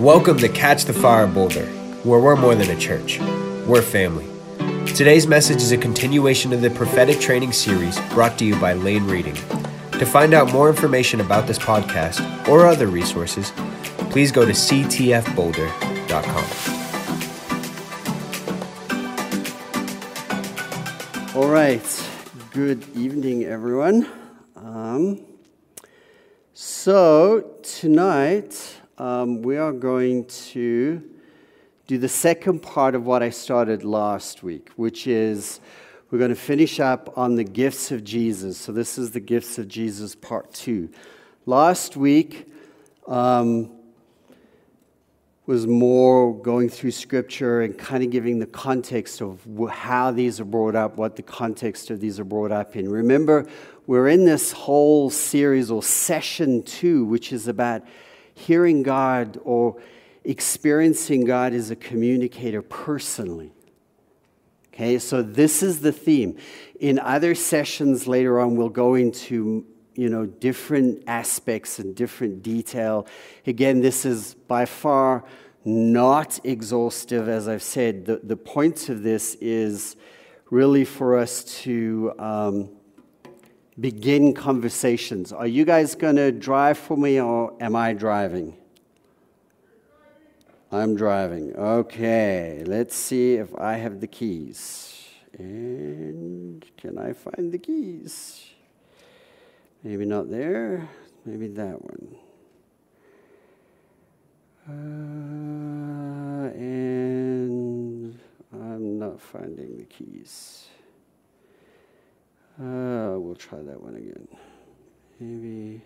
Welcome to Catch the Fire Boulder, where we're more than a church, we're family. Today's message is a continuation of the prophetic training series brought to you by Layne Reading. To find out more information about this podcast or other resources, please go to ctfboulder.com. All right. Good evening, everyone. Um, so, tonight um, we are going to do the second part of what I started last week, which is we're going to finish up on the gifts of Jesus. So, this is the gifts of Jesus part two. Last week um, was more going through scripture and kind of giving the context of how these are brought up, what the context of these are brought up in. Remember, we're in this whole series or session two, which is about hearing God or experiencing God as a communicator personally. Okay, so this is the theme. In other sessions later on, we'll go into you know different aspects and different detail. Again, this is by far not exhaustive, as I've said. The, the point of this is really for us to um, begin conversations. Are you guys going to drive for me or am I driving? I'm driving. Okay, let's see if I have the keys. And can I find the keys? Maybe not there, maybe that one. Uh, and I'm not finding the keys. Uh, we'll try that one again. Maybe.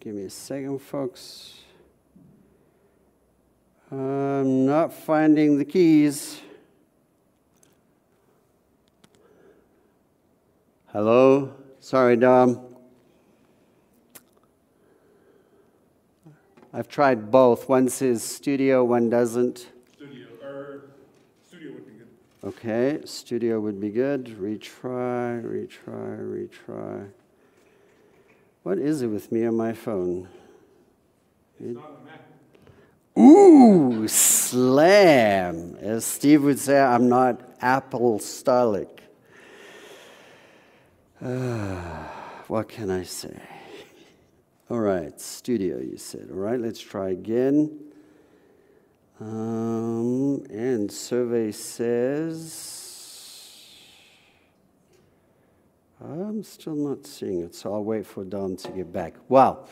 Give me a second, folks. I'm not finding the keys. Hello? Sorry, Dom. I've tried both. One says studio, one doesn't. Okay, studio would be good. Retry, retry, retry. What is it with me on my phone? It... Ooh, slam. As Steve would say, I'm not Apple Starlick. Uh, what can I say? All right, studio, you said. All right, let's try again. Um, and survey says, I'm still not seeing it, so I'll wait for Don to get back. Well,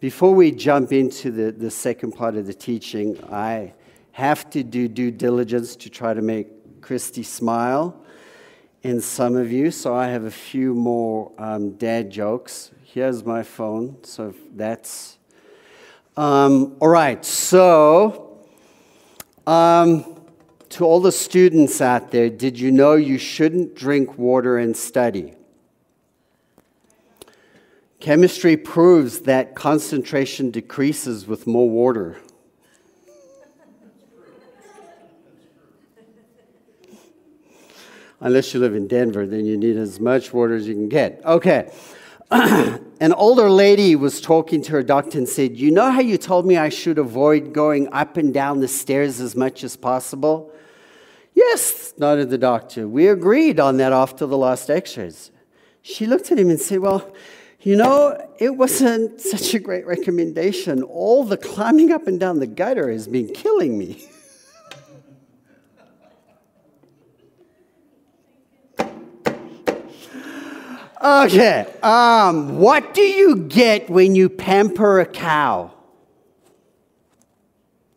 before we jump into the, the second part of the teaching, I have to do due diligence to try to make Christy smile and some of you, so I have a few more um, dad jokes. Here's my phone, so that's. Um, all right, so um, to all the students out there, did you know you shouldn't drink water and study? Chemistry proves that concentration decreases with more water. Unless you live in Denver, then you need as much water as you can get. Okay. an older lady was talking to her doctor and said, You know how you told me I should avoid going up and down the stairs as much as possible? Yes, nodded the doctor. We agreed on that after the last rays. She looked at him and said, Well, you know, it wasn't such a great recommendation. All the climbing up and down the gutter has been killing me. Okay. Um, what do you get when you pamper a cow?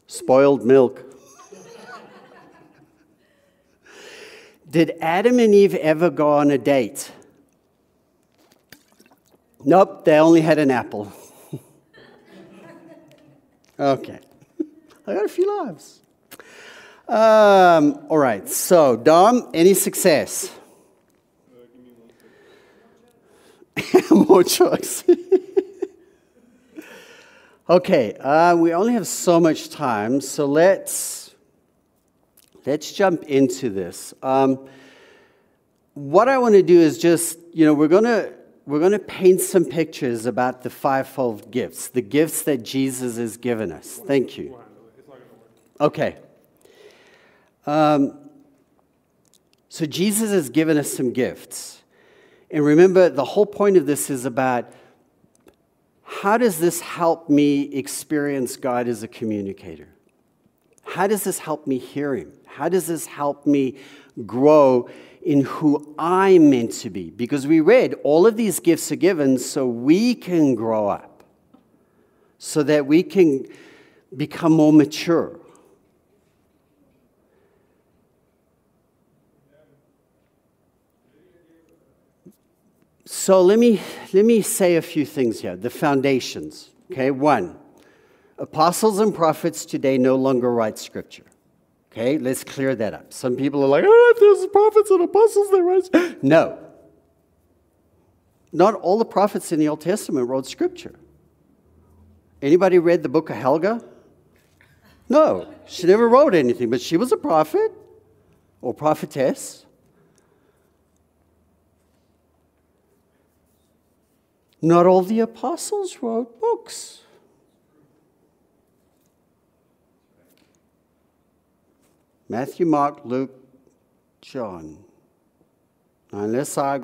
Spoiled milk. Did Adam and Eve ever go on a date? Nope, they only had an apple. okay. I got a few lives. Um, all right, so, Dom, any success? More choice. okay, uh, we only have so much time, so let's let's jump into this. Um, what I want to do is just, you know, we're to we're to paint some pictures about the fivefold gifts, the gifts that Jesus has given us. Thank you. Okay. Um, so, Jesus has given us some gifts. And remember, the whole point of this is about how does this help me experience God as a communicator? How does this help me hear Him? How does this help me grow in who I'm meant to be? Because we read all of these gifts are given so we can grow up, so that we can become more mature. So let me, let me say a few things here. The foundations. Okay, one, apostles and prophets today no longer write scripture. Okay, let's clear that up. Some people are like, oh, if there's prophets and apostles that write. No. Not all the prophets in the Old Testament wrote scripture. Anybody read the book of Huldah? No, she never wrote anything, but she was a prophet or prophetess. Not all the apostles wrote books. Matthew, Mark, Luke, John. unless I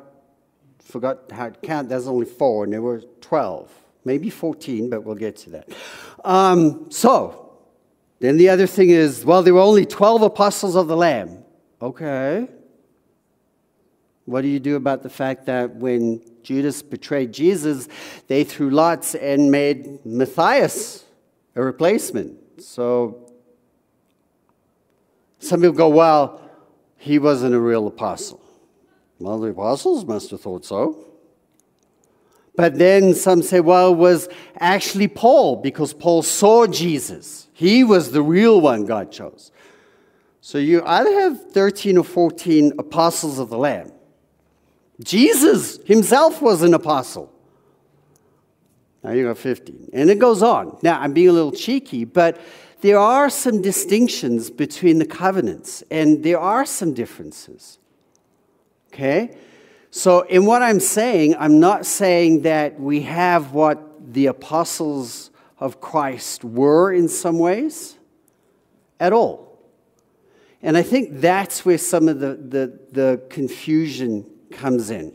forgot how to count, there's only four, and there were 12, maybe 14, but we'll get to that. Um, so, then the other thing is well, there were only 12 apostles of the Lamb. Okay. What do you do about the fact that when Judas betrayed Jesus, they threw lots and made Matthias a replacement? So some people go, well, he wasn't a real apostle. Well, the apostles must have thought so. But then some say, well, it was actually Paul because Paul saw Jesus. He was the real one God chose. So you either have 13 or 14 apostles of the Lamb, Jesus himself was an apostle. Now you got 15. And it goes on. Now, I'm being a little cheeky, but there are some distinctions between the covenants, and there are some differences. Okay? So, in what I'm saying, I'm not saying that we have what the apostles of Christ were in some ways at all. And I think that's where some of the, the, the confusion comes in.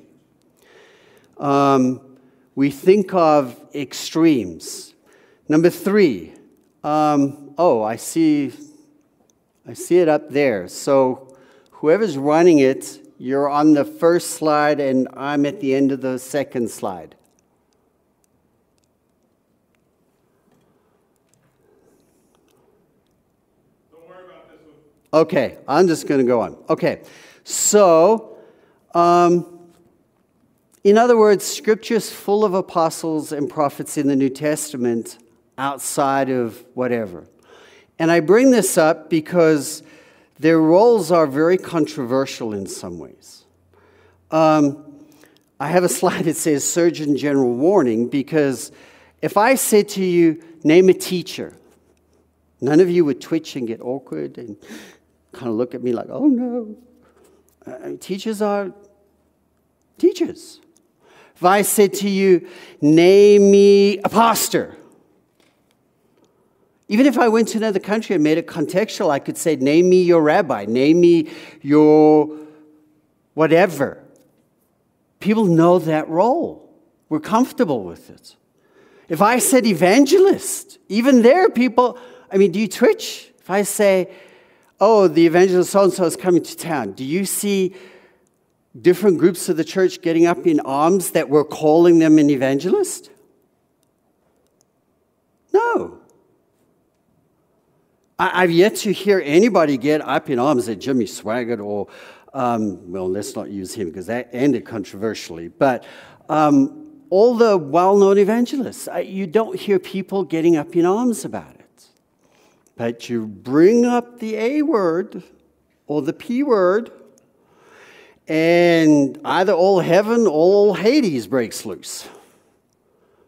Um, we think of extremes. Number three, um, oh, I see, I see it up there. So whoever's running it, you're on the first slide, and I'm at the end of the second slide. Okay, I'm just going to go on. Okay, so um, in other words, Scripture is full of apostles and prophets in the New Testament outside of whatever. And I bring this up because their roles are very controversial in some ways. Um, I have a slide that says Surgeon General warning because if I said to you, name a teacher, none of you would twitch and get awkward and kind of look at me like, oh no. Uh, teachers are teachers. If I said to you, name me a pastor, even if I went to another country and made it contextual, I could say, name me your rabbi, name me your whatever. People know that role. We're comfortable with it. If I said evangelist, even there, people, I mean, do you twitch? If I say, oh, the evangelist so and so is coming to town. Do you see different groups of the church getting up in arms that we're calling them an evangelist? No. I, have yet to hear anybody get up in arms at Jimmy Swaggart or, um, well, let's not use him because that ended controversially, but um, all the well known evangelists, you don't hear people getting up in arms about it. But you bring up the A word or the P word, and either all heaven or all Hades breaks loose.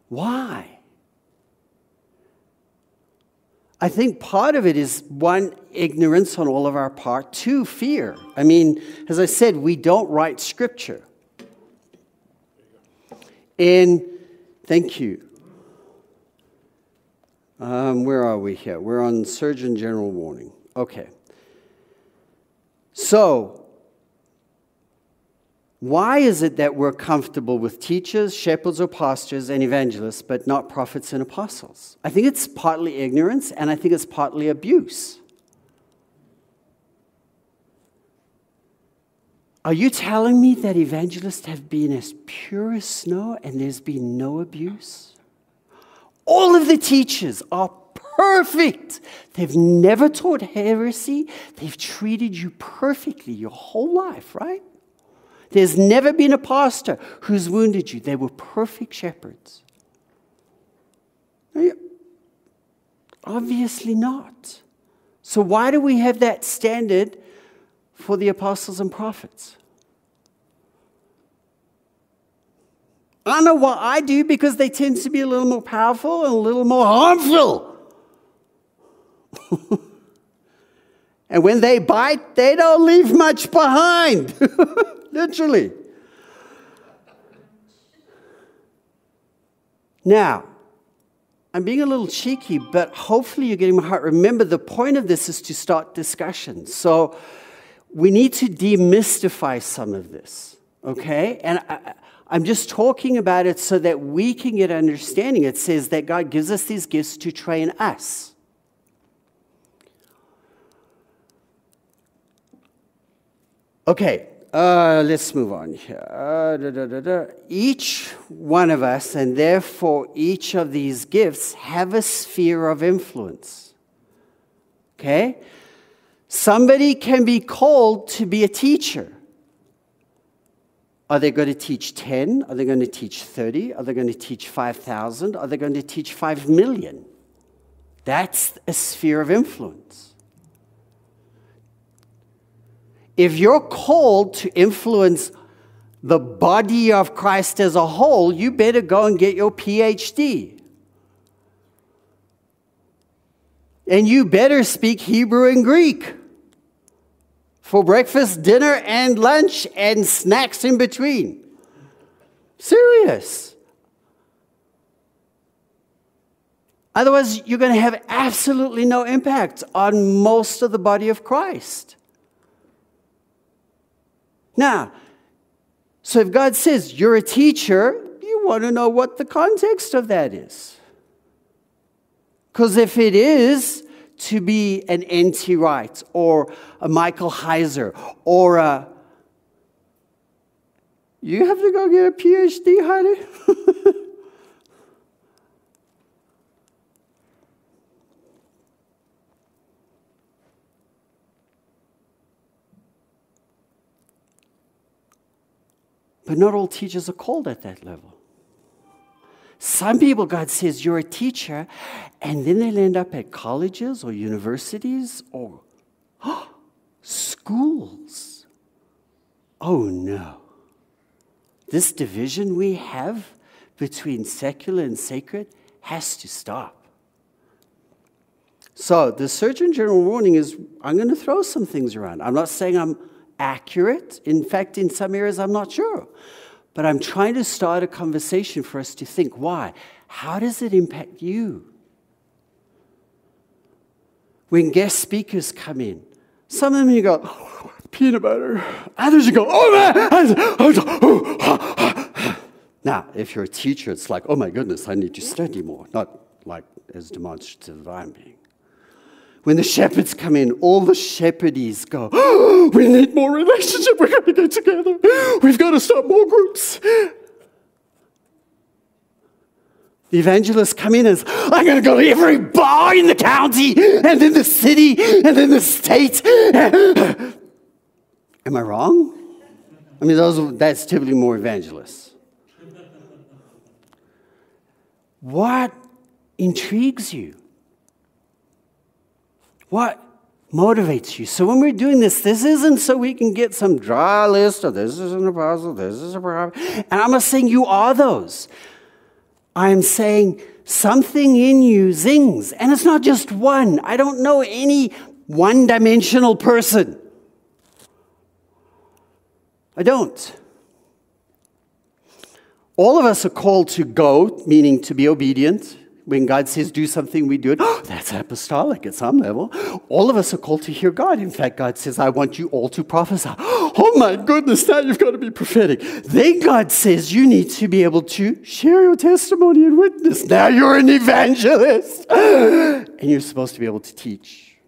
Why? I think part of it is one, ignorance on all of our part, two, fear. I mean, as I said, we don't write scripture. And thank you. Um, where are we here? We're on Surgeon General warning. Okay. So, why is it that we're comfortable with teachers, shepherds, or pastors and evangelists, but not prophets and apostles? I think it's partly ignorance, and I think it's partly abuse. Are you telling me that evangelists have been as pure as snow and there's been no abuse? All of the teachers are perfect. They've never taught heresy. They've treated you perfectly your whole life, right? There's never been a pastor who's wounded you. They were perfect shepherds. Obviously not. So, why do we have that standard for the apostles and prophets? I know what I do because they tend to be a little more powerful and a little more harmful. and when they bite, they don't leave much behind. Literally. Now, I'm being a little cheeky, but hopefully you're getting my heart. Remember, the point of this is to start discussions. So we need to demystify some of this, okay? And I, am just talking about it so that we can get understanding. It says that God gives us these gifts to train us. Okay, uh, let's move on here. Uh, da, da, da, each one of us, and therefore each of these gifts, have a sphere of influence. Okay? Somebody can be called to be a teacher. Are they going to teach 10? Are they going to teach 30? Are they going to teach 5,000? Are they going to teach 5 million? That's a sphere of influence. If you're called to influence the body of Christ as a whole, you better go and get your PhD. And you better speak Hebrew and Greek for breakfast, dinner, and lunch, and snacks in between. Serious. Otherwise, you're going to have absolutely no impact on most of the body of Christ. Now, so if God says you're a teacher, you want to know what the context of that is. Because if it is to be an N.T. Wright or a Michael Heiser or a you have to go get a PhD, honey. But not all teachers are called at that level. Some people, God says, you're a teacher, and then they'll end up at colleges or universities or oh, schools. Oh no. This division we have between secular and sacred has to stop. So, the Surgeon General warning is I'm going to throw some things around. I'm not saying I'm accurate. In fact, in some areas, I'm not sure. But I'm trying to start a conversation for us to think why? How does it impact you? When guest speakers come in, some of them you go, oh, peanut butter. Others you go, oh man. Now, if you're a teacher, it's like, oh my goodness, I need to study more, not like as demonstrative as I'm being. When the shepherds come in, all the shepherdies go, oh, We need more relationship. We're going to get together. We've got to start more groups. The evangelists come in as, I'm going to go to every bar in the county and in the city and in the state. Am I wrong? I mean, those, that's typically more evangelists. What intrigues you? What motivates you? So when we're doing this, this isn't so we can get some dry list of this is an apostle, this is a prophet. And I'm not saying you are those. I'm saying something in you zings. And it's not just one. I don't know any one dimensional person. I don't. All of us are called to go, meaning to be obedient. When God says do something, we do it. Oh, that's apostolic at some level. All of us are called to hear God. In fact, God says, I want you all to prophesy. Oh my goodness, now you've got to be prophetic. Then God says, you need to be able to share your testimony and witness. Now you're an evangelist. And you're supposed to be able to teach.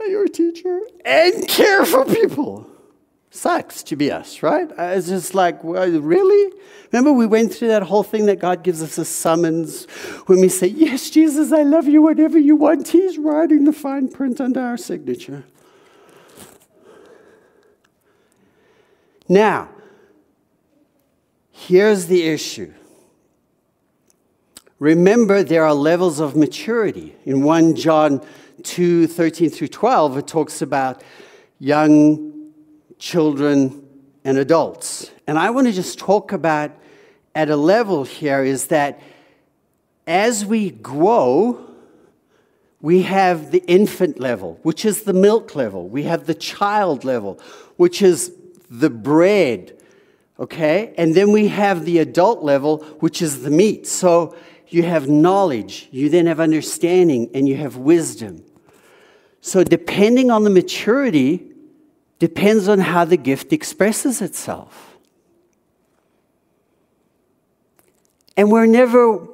Now you're a teacher and care for people sucks to be us, right? Uh, it's just like, well, really? Remember, we went through that whole thing that God gives us a summons when we say, Yes, Jesus, I love you, whatever you want. He's writing the fine print under our signature. Now, here's the issue. Remember, there are levels of maturity. In 1 John 2 13 through 12, it talks about young children, and adults. And I want to just talk about at a level here is that as we grow, we have the infant level, which is the milk level. We have the child level, which is the bread. Okay? And then we have the adult level, which is the meat. So you have knowledge, you then have understanding, and you have wisdom. So, depending on the maturity depends on how the gift expresses itself. And we're never,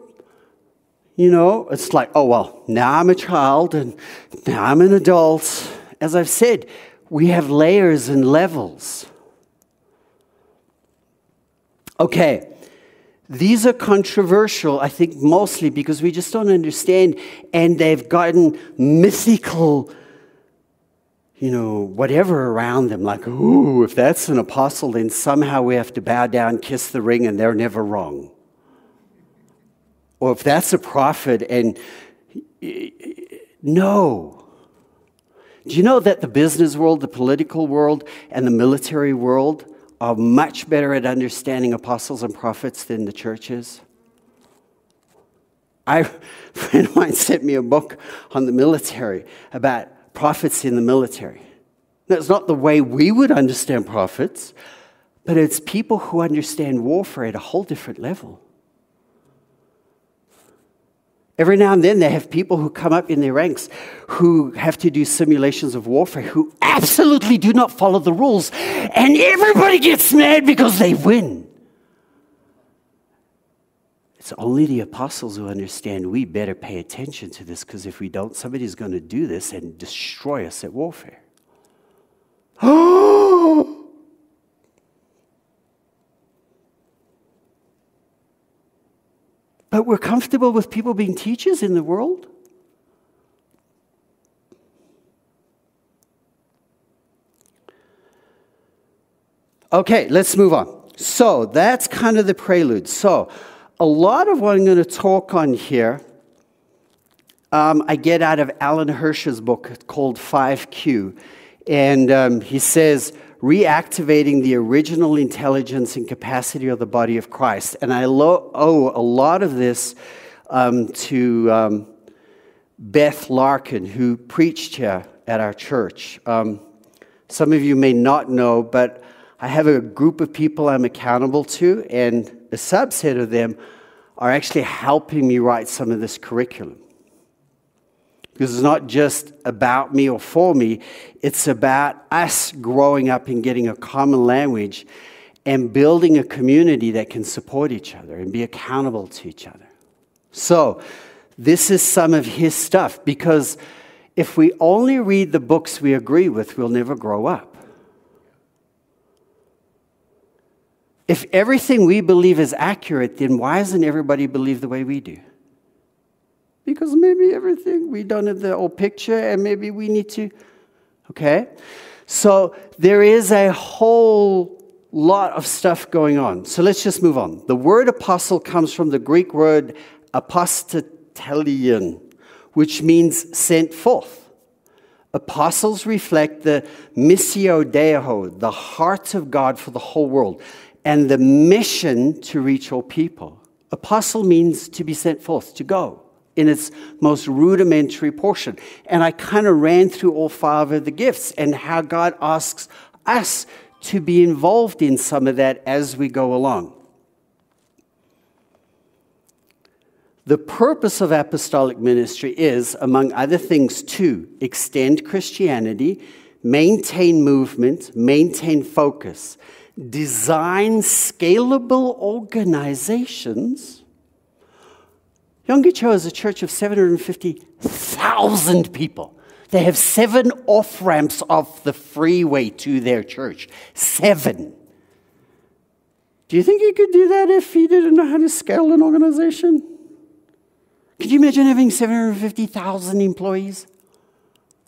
you know, it's like, oh, well, now I'm a child and now I'm an adult. As I've said, we have layers and levels. Okay, these are controversial, I think, mostly because we just don't understand, and they've gotten mythical you know, whatever around them, like, ooh, if that's an apostle, then somehow we have to bow down, kiss the ring, and they're never wrong. Or if that's a prophet, and no. Do you know that the business world, the political world, and the military world are much better at understanding apostles and prophets than the church is? I, a friend of mine sent me a book on the military about prophets in the military. That's not the way we would understand prophets, but it's people who understand warfare at a whole different level. Every now and then, they have people who come up in their ranks who have to do simulations of warfare who absolutely do not follow the rules, and everybody gets mad because they win. It's only the apostles who understand we better pay attention to this because if we don't, somebody's going to do this and destroy us at warfare. but we're comfortable with people being teachers in the world. Okay, let's move on. So that's kind of the prelude. So a lot of what I'm going to talk on here, um, I get out of Alan Hirsch's book called 5Q. And um, he says, reactivating the original intelligence and capacity of the body of Christ. And I lo- owe a lot of this um, to um, Beth Larkin, who preached here at our church. Um, some of you may not know, but I have a group of people I'm accountable to, and a subset of them are actually helping me write some of this curriculum. Because it's not just about me or for me, it's about us growing up and getting a common language and building a community that can support each other and be accountable to each other. So, this is some of his stuff because if we only read the books we agree with, we'll never grow up. If everything we believe is accurate, then why doesn't everybody believe the way we do? Because maybe everything, we don't have the whole picture, and maybe we need to, okay? So there is a whole lot of stuff going on. So let's just move on. The word apostle comes from the Greek word apostolion, which means sent forth. Apostles reflect the missio Dei, the heart of God for the whole world and the mission to reach all people. Apostle means to be sent forth, to go in its most rudimentary portion. And I kind of ran through all five of the gifts and how God asks us to be involved in some of that as we go along. The purpose of apostolic ministry is, among other things, to extend Christianity, maintain movement, maintain focus, design scalable organizations. Yonggi is a church of 750,000 people. They have seven off ramps off the freeway to their church. Seven. Do you think he could do that if he didn't know how to scale an organization? Could you imagine having 750,000 employees?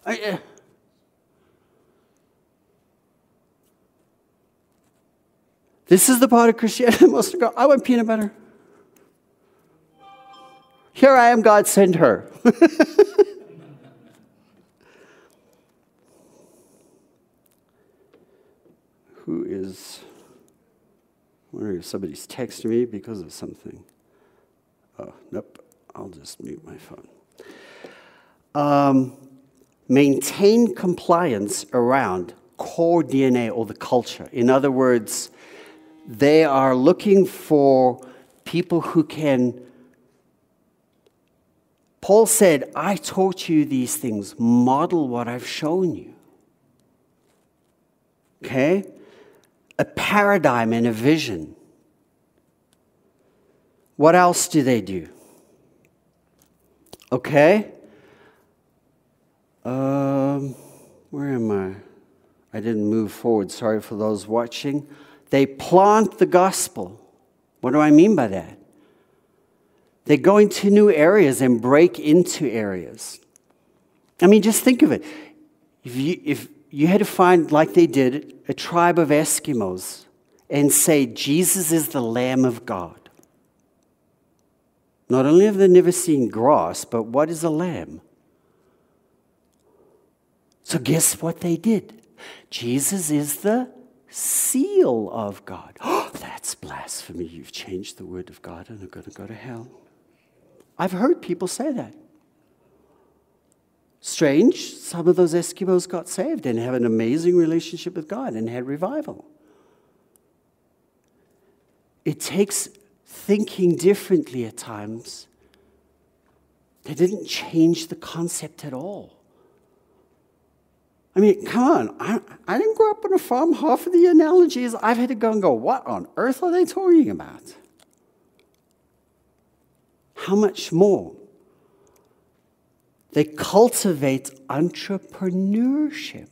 I, uh, this is the part of Christianity most God. I want peanut butter. Here I am, God sent her. Who is wonder if somebody's texting me because of something. Oh, nope. I'll just mute my phone. Um, maintain compliance around core DNA or the culture. In other words, they are looking for people who can. Paul said, I taught you these things, model what I've shown you. Okay? a paradigm and a vision. What else do they do? Okay. Um, where am I? I didn't move forward. Sorry for those watching. They plant the gospel. What do I mean by that? They go into new areas and break into areas. I mean, just think of it. If you, if you had to find, like they did, a tribe of Eskimos and say, Jesus is the Lamb of God. Not only have they never seen grass, but what is a lamb? So, guess what they did? Jesus is the seal of God. That's blasphemy. You've changed the word of God and are going to go to hell. I've heard people say that. Strange, some of those Eskimos got saved and have an amazing relationship with God and had revival. It takes thinking differently at times. They didn't change the concept at all. I mean, come on. I, I didn't grow up on a farm. Half of the analogies I've had to go and go, what on earth are they talking about? How much more they cultivate entrepreneurship.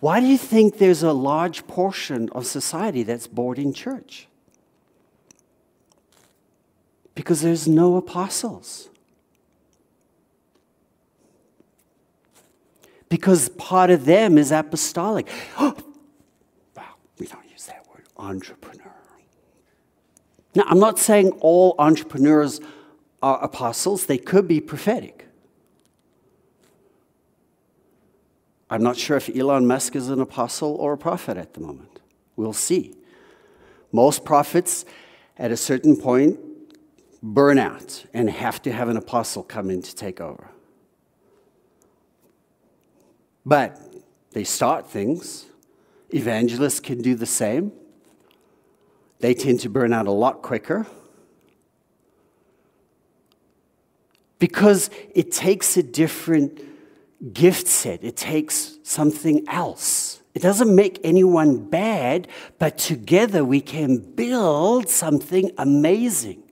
Why do you think there's a large portion of society that's bored in church? Because there's no apostles. Because part of them is apostolic. wow, we don't use that word, entrepreneur. Now, I'm not saying all entrepreneurs are apostles, they could be prophetic. I'm not sure if Elon Musk is an apostle or a prophet at the moment. We'll see. Most prophets, at a certain point, burn out and have to have an apostle come in to take over. But they start things. Evangelists can do the same. They tend to burn out a lot quicker. because it takes a different gift set, it takes something else. It doesn't make anyone bad, but together we can build something amazing.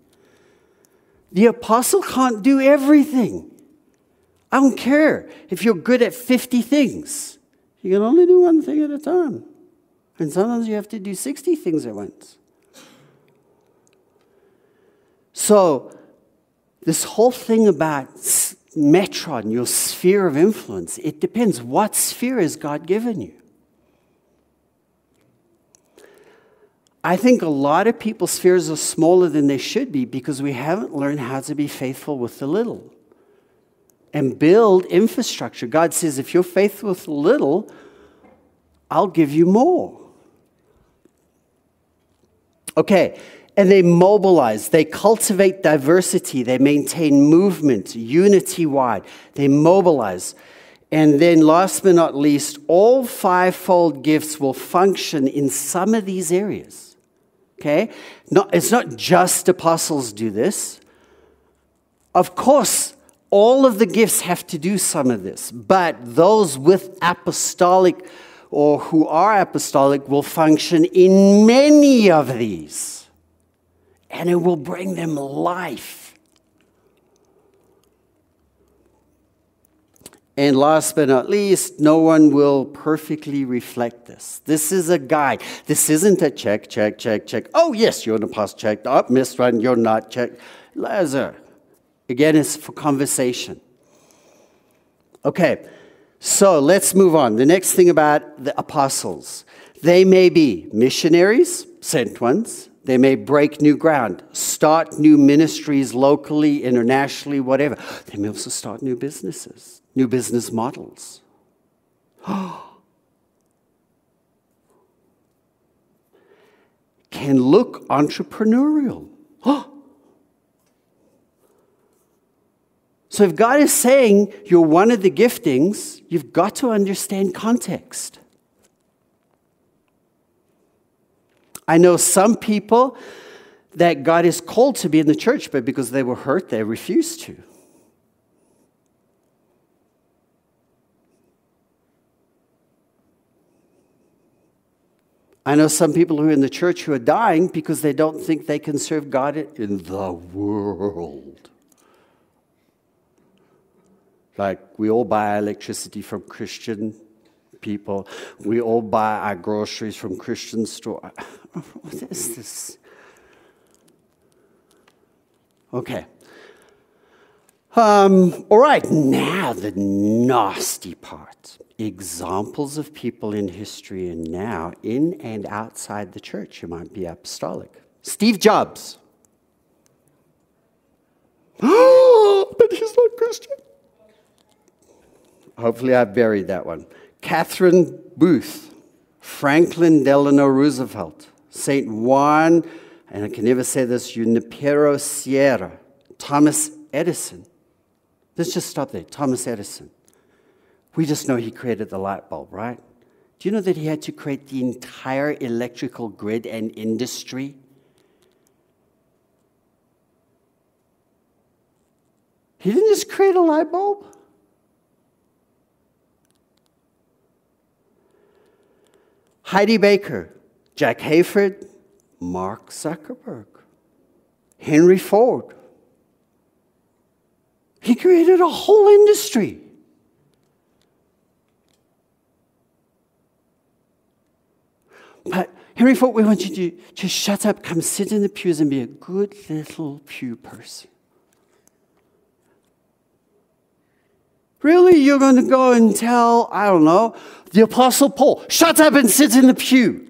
The apostle can't do everything. I don't care if you're good at 50 things. You can only do one thing at a time. And sometimes you have to do 60 things at once. So, this whole thing about metron, your sphere of influence, it depends. What sphere has God given you? I think a lot of people's spheres are smaller than they should be because we haven't learned how to be faithful with the little and build infrastructure. God says, if you're faithful with little, I'll give you more. Okay, and they mobilize, they cultivate diversity, they maintain movement, unity wide, they mobilize. And then, last but not least, all fivefold gifts will function in some of these areas. Okay? Not, it's not just apostles do this. Of course, all of the gifts have to do some of this, but those with apostolic or who are apostolic will function in many of these, and it will bring them life. And last but not least, no one will perfectly reflect this. This is a guide. This isn't a check, check, check, check. Oh, yes, you're an apostle. Check. Oh, missed one. You're not. Check. Lazar. Again, it's for conversation. Okay, so let's move on. The next thing about the apostles they may be missionaries, sent ones. They may break new ground, start new ministries locally, internationally, whatever. They may also start new businesses, new business models. Can look entrepreneurial. So if God is saying you're one of the giftings, you've got to understand context. I know some people that God is called to be in the church, but because they were hurt, they refused to. I know some people who are in the church who are dying because they don't think they can serve God in the world. Like, we all buy electricity from Christian people. We all buy our groceries from Christian store. What is this? Okay. Um, all right, now the nasty part. Examples of people in history and now in and outside the church who might be apostolic. Steve Jobs. but he's not Christian. Hopefully, I buried that one. Catherine Booth, Franklin Delano Roosevelt, St. Juan, and I can never say this, Junipero Sierra, Thomas Edison. Let's just stop there. Thomas Edison. We just know he created the light bulb, right? Do you know that he had to create the entire electrical grid and industry? He didn't just create a light bulb. Heidi Baker, Jack Hayford, Mark Zuckerberg, Henry Ford. He created a whole industry. But Henry Ford, we want you to just shut up, come sit in the pews and be a good little pew person. Really? You're going to go and tell, I don't know, the Apostle Paul, shut up and sit in the pew.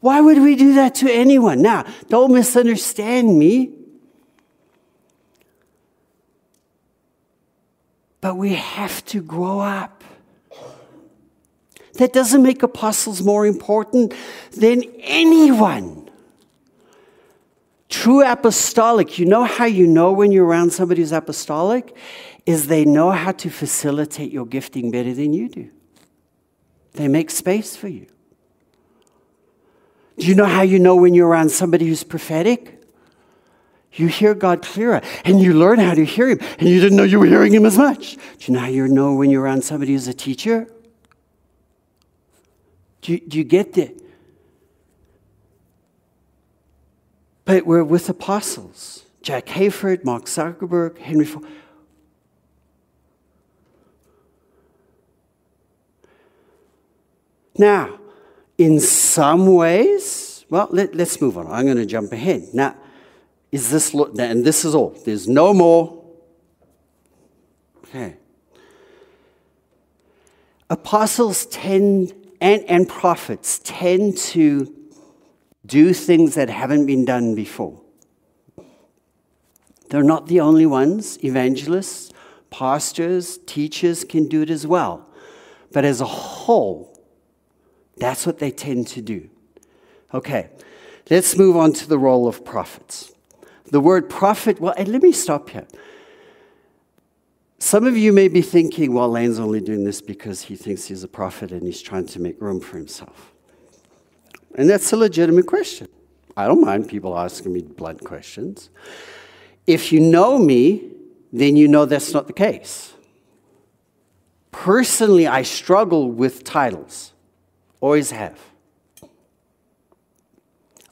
Why would we do that to anyone? Now, don't misunderstand me. But we have to grow up. That doesn't make apostles more important than anyone. True apostolic, you know how you know when you're around somebody who's apostolic? Is they know how to facilitate your gifting better than you do. They make space for you. Do you know how you know when you're around somebody who's prophetic? You hear God clearer and you learn how to hear Him, and you didn't know you were hearing Him as much. Do you know how you know when you're around somebody who's a teacher? Do you, do you get it? But we're with apostles Jack Hayford, Mark Zuckerberg, Henry Ford. Now, in some ways, well, let, us move on. I'm going to jump ahead. Now, is this, and this is all. There's no more. Okay. Apostles tend, and, and prophets tend to do things that haven't been done before. They're not the only ones. Evangelists, pastors, teachers can do it as well. But as a whole, that's what they tend to do. Okay, let's move on to the role of prophets. The word prophet, well, let me stop here. Some of you may be thinking, well, Layne's only doing this because he thinks he's a prophet and he's trying to make room for himself. And that's a legitimate question. I don't mind people asking me blunt questions. If you know me, then you know that's not the case. Personally, I struggle with titles, always have.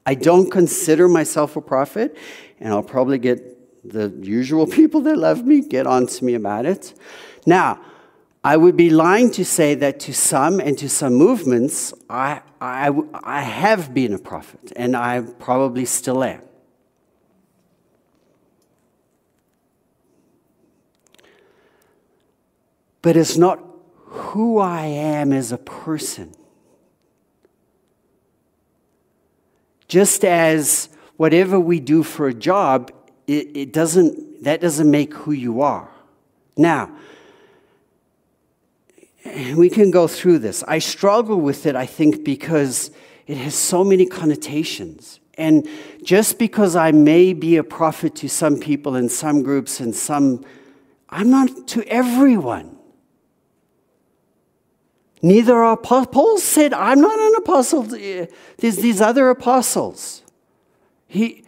I don't consider myself a prophet, and I'll probably get the usual people that love me get on to me about it. Now, I would be lying to say that to some and to some movements, I, I, I have been a prophet, and I probably still am. But it's not who I am as a person. Just as whatever we do for a job, it, it doesn't, that doesn't make who you are. Now, we can go through this. I struggle with it, I think, because it has so many connotations. And just because I may be a prophet to some people in some groups and some, I'm not to everyone. Neither are Paul said, I'm not an apostle. There's these other apostles. He,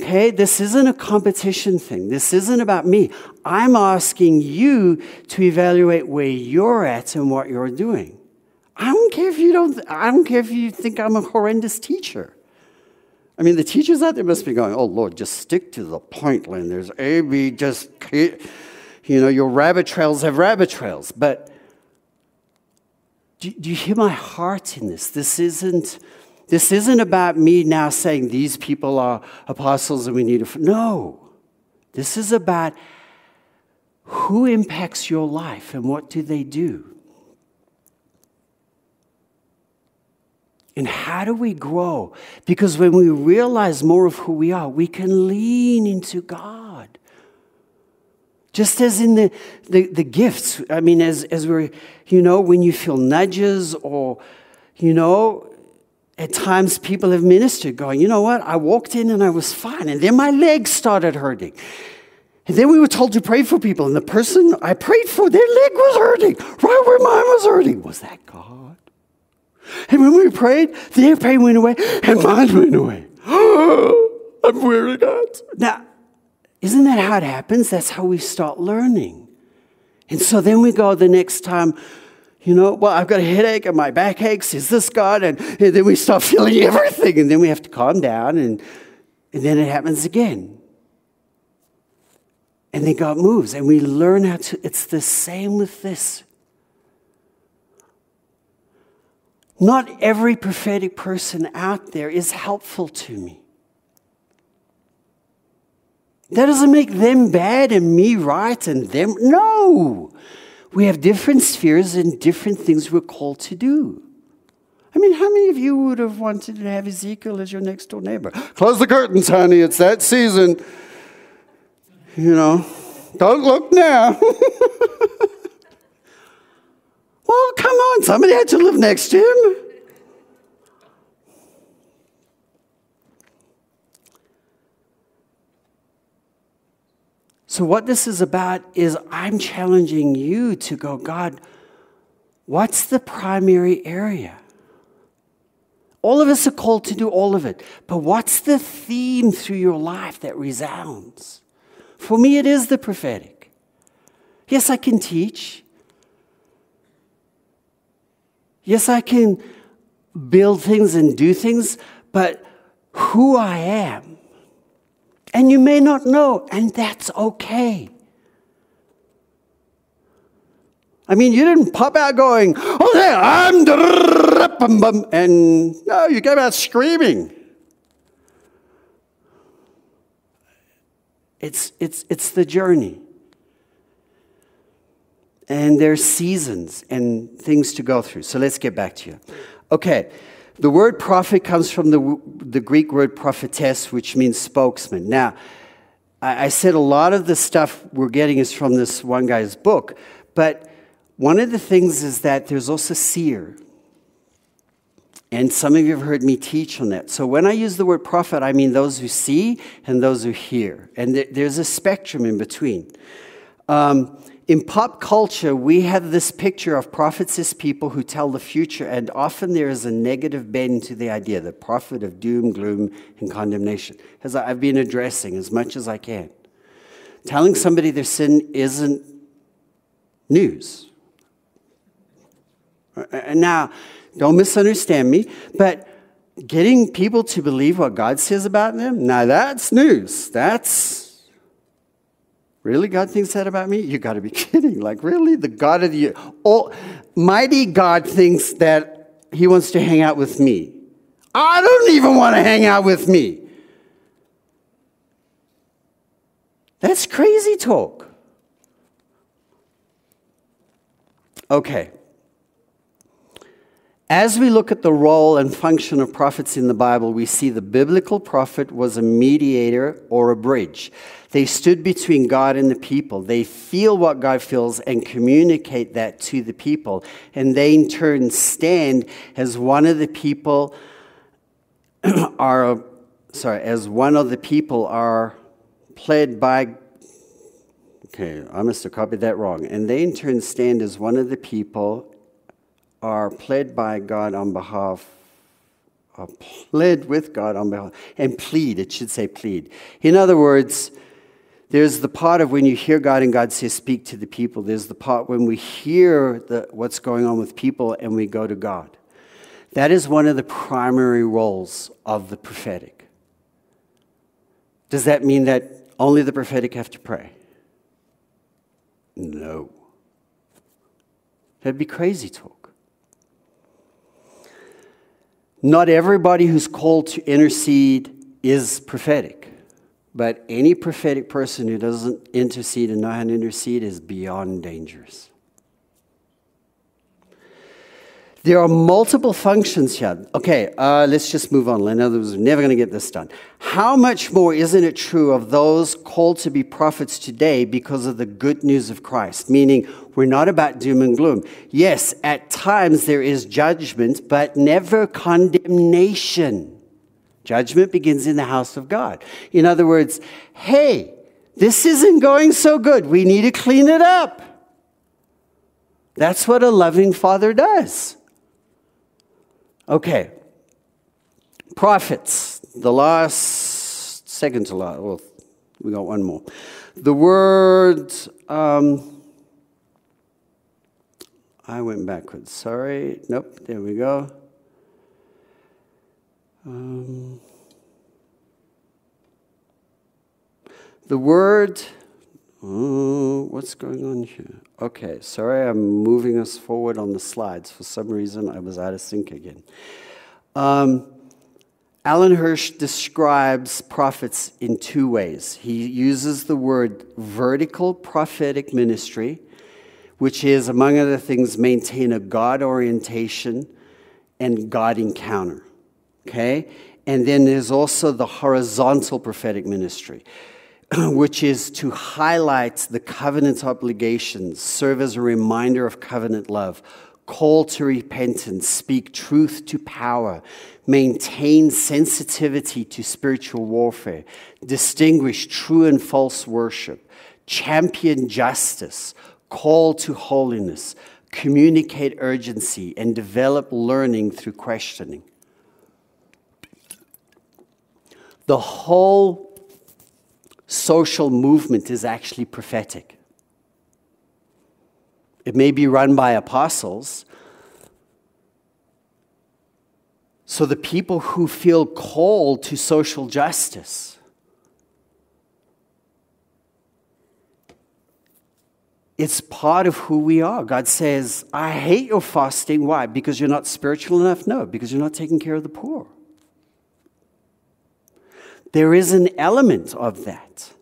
okay, this isn't a competition thing. This isn't about me. I'm asking you to evaluate where you're at and what you're doing. I don't care if you don't, I don't care if you think I'm a horrendous teacher. I mean, the teachers out there must be going, oh, Lord, just stick to the point, Lynn. There's A, B, just, you know, your rabbit trails have rabbit trails. But do, do you hear my heart in this? This isn't, this isn't about me now saying these people are apostles and we need to. No. This is about who impacts your life and what do they do? And how do we grow? Because when we realize more of who we are, we can lean into God. Just as in the, the, the, gifts, I mean, as, as we're, you know, when you feel nudges or, you know, at times people have ministered going, you know what, I walked in and I was fine, and then my legs started hurting. And then we were told to pray for people, and the person I prayed for, their leg was hurting, right where mine was hurting. Was that God? And when we prayed, their pain went away, and mine went away. I'm wearing God. Now, isn't that how it happens? That's how we start learning. And so then we go the next time, you know, well, I've got a headache and my back aches. Is this God? And, and then we start feeling everything. And then we have to calm down. And, and then it happens again. And then God moves. And we learn how to, it's the same with this. Not every prophetic person out there is helpful to me. That doesn't make them bad and me right and them. No. We have different spheres and different things we're called to do. I mean, how many of you would have wanted to have Ezekiel as your next door neighbor? Close the curtains, honey. It's that season. You know, don't look now. well, come on. Somebody had to live next to him. So, what this is about is I'm challenging you to go, God, what's the primary area? All of us are called to do all of it, but what's the theme through your life that resounds? For me, it is the prophetic. Yes, I can teach. Yes, I can build things and do things, but who I am and you may not know, and that's okay. I mean, you didn't pop out going, oh, there, I'm, and no, you came out screaming. It's, it's, it's the journey. And there's seasons and things to go through. So let's get back to you. Okay, the word prophet comes from the, the Greek word prophetes, which means spokesman. Now, I, I said a lot of the stuff we're getting is from this one guy's book, but one of the things is that there's also seer. And some of you have heard me teach on that. So when I use the word prophet, I mean those who see and those who hear. And there's a spectrum in between. Um, In pop culture, we have this picture of prophets as people who tell the future, and often there is a negative bend to the idea, the prophet of doom, gloom, and condemnation, as I've been addressing as much as I can. Telling somebody their sin isn't news. Now, don't misunderstand me, but getting people to believe what God says about them, now that's news. That's Really? God thinks that about me? You got to be kidding. Like, really? The God of the Almighty God thinks that He wants to hang out with me. I don't even want to hang out with me. That's crazy talk. Okay. As we look at the role and function of prophets in the Bible, we see the biblical prophet was a mediator or a bridge. They stood between God and the people. They feel what God feels and communicate that to the people. And they, in turn, stand as one of the people are, sorry, as one of the people are pled by. Okay, I must have copied that wrong. And they, in turn, stand as one of the people are pled by God on behalf are pled with God on behalf, and plead, it should say plead. In other words, there's the part of when you hear God and God says, Speak to the people. There's the part when we hear the, what's going on with people and we go to God. That is one of the primary roles of the prophetic. Does that mean that only the prophetic have to pray? No. That'd be crazy talk. Not everybody who's called to intercede is prophetic. But any prophetic person who doesn't intercede and know how to intercede is beyond dangerous. There are multiple functions here. Okay, uh, let's just move on. In other words, we're never going to get this done. How much more isn't it true of those called to be prophets today because of the good news of Christ? Meaning, we're not about doom and gloom. Yes, at times there is judgment, but never condemnation. Judgment begins in the house of God. In other words, hey, this isn't going so good. We need to clean it up. That's what a loving father does. Okay. Prophets, the last, second to last, well, we got one more. The word, um, I went backwards. Sorry. Nope, there we go. Um, the word, oh, what's going on here? Okay, sorry, I'm moving us forward on the slides. For some reason, I was out of sync again. Um, Alan Hirsch describes prophets in two ways. He uses the word vertical prophetic ministry, which is, among other things, maintain a God orientation and God encounter. Okay? And then there's also the horizontal prophetic ministry, which is to highlight the covenant obligations, serve as a reminder of covenant love, call to repentance, speak truth to power, maintain sensitivity to spiritual warfare, distinguish true and false worship, champion justice, call to holiness, communicate urgency, and develop learning through questioning. The whole social movement is actually prophetic. It may be run by apostles. So the people who feel called to social justice, it's part of who we are. God says, I hate your fasting. Why? Because you're not spiritual enough? No, because you're not taking care of the poor. There is an element of that.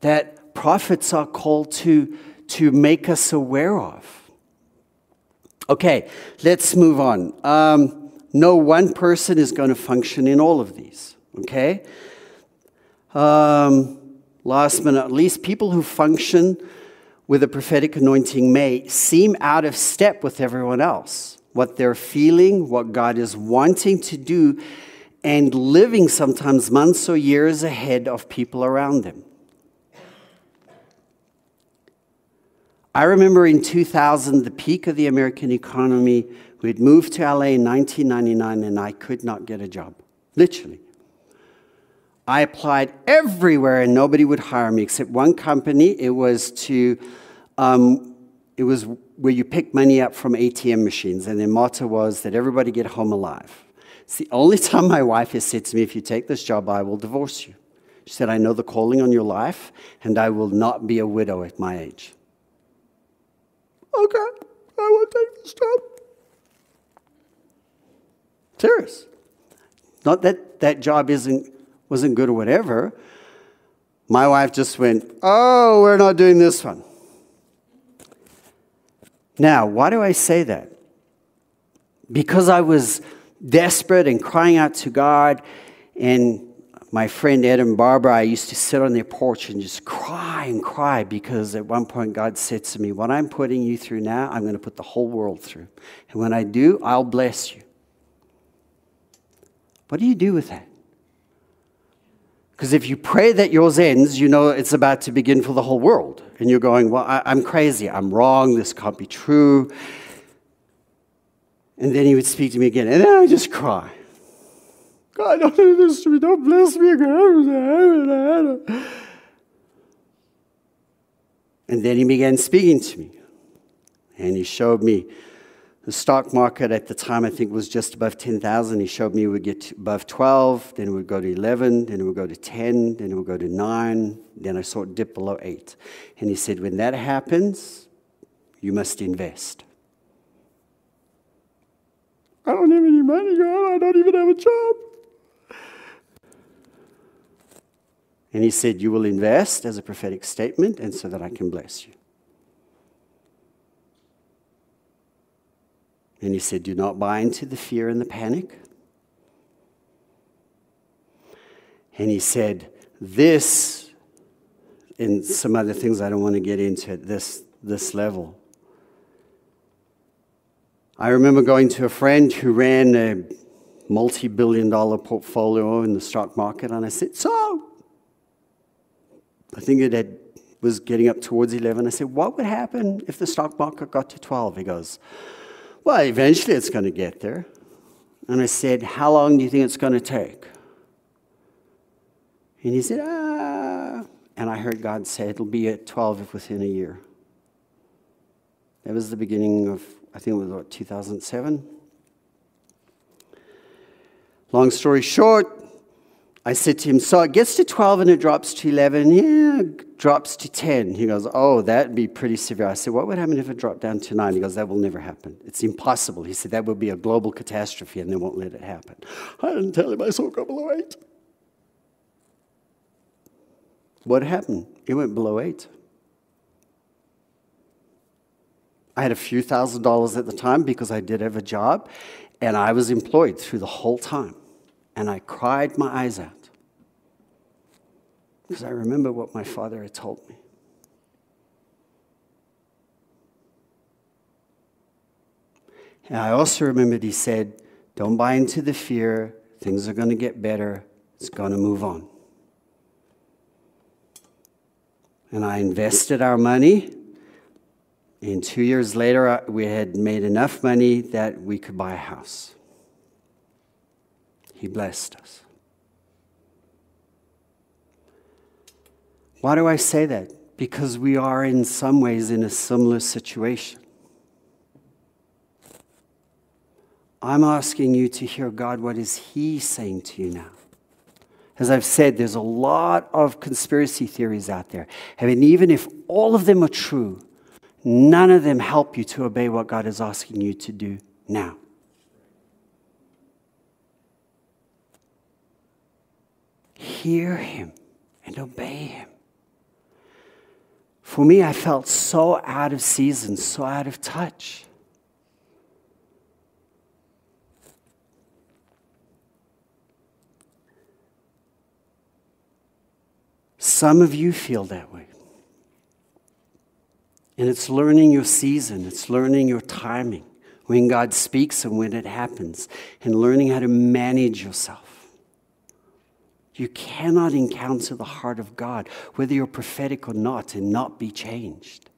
That prophets are called to, to make us aware of. Okay, let's move on. Um, no one person is going to function in all of these, okay? Um, last but not least, people who function with a prophetic anointing may seem out of step with everyone else. What they're feeling, what God is wanting to do and living sometimes months or years ahead of people around them. I remember in 2000, the peak of the American economy, we'd moved to LA in 1999 and I could not get a job. Literally. I applied everywhere and nobody would hire me except one company. It was to, um, it was where you pick money up from ATM machines, and their motto was that everybody get home alive. It's the only time my wife has said to me, if you take this job, I will divorce you. She said, I know the calling on your life, and I will not be a widow at my age. Okay, I will take this job. Serious. Not that that job isn't wasn't good or whatever. My wife just went, Oh, we're not doing this one. Now, why do I say that? Because I was desperate and crying out to God, and my friend Ed and Barbara, I used to sit on their porch and just cry and cry because at one point God said to me, What I'm putting you through now, I'm going to put the whole world through. And when I do, I'll bless you. What do you do with that? Because if you pray that yours ends, you know it's about to begin for the whole world. And you're going, Well, I, am crazy. I'm wrong. This can't be true. And then he would speak to me again. And then I just cry. God, don't do this to me. Don't bless me again. And then he began speaking to me. And he showed me the stock market at the time, I think, was just above 10,000. He showed me we would get above 12, then it would go to 11, then it would go to 10, then it would go to 9, then I saw it dip below 8. And he said, when that happens, you must invest. I don't have any money, God. I don't even have a job. And he said, You will invest as a prophetic statement, and so that I can bless you. And he said, Do not buy into the fear and the panic. And he said, This, and some other things I don't want to get into at this, this level. I remember going to a friend who ran a multi billion dollar portfolio in the stock market, and I said, So, I think it had, was getting up towards 11. I said, What would happen if the stock market got to 12? He goes, well, eventually it's going to get there. And I said, How long do you think it's going to take? And he said, Ah. And I heard God say, It'll be at 12 within a year. That was the beginning of, I think it was what, 2007? Long story short, I said to him, So it gets to 12 and it drops to 11. Yeah, drops to 10. He goes, Oh, that'd be pretty severe. I said, What would happen if it dropped down to 9? He goes, That will never happen. It's impossible. He said, That would be a global catastrophe and they won't let it happen. I didn't tell him I saw it go below 8. What happened? It went below 8. I had a few thousand dollars at the time because I did have a job and I was employed through the whole time and I cried my eyes out because I remember what my father had told me. And I also remembered he said, Don't buy into the fear. Things are going to get better. It's going to move on. And I invested our money. And two years later, we had made enough money that we could buy a house. He blessed us. Why do I say that? Because we are, in some ways, in a similar situation. I'm asking you to hear God, what is He saying to you now? As I've said, there's a lot of conspiracy theories out there. I mean, even if all of them are true, none of them help you to obey what God is asking you to do now. hear him and obey him. For me, I felt so out of season, so out of touch. Some of you feel that way. And it's learning your season, it's learning your timing when God speaks and when it happens, and learning how to manage yourself. You cannot encounter the heart of God, whether you're prophetic or not, and not be changed.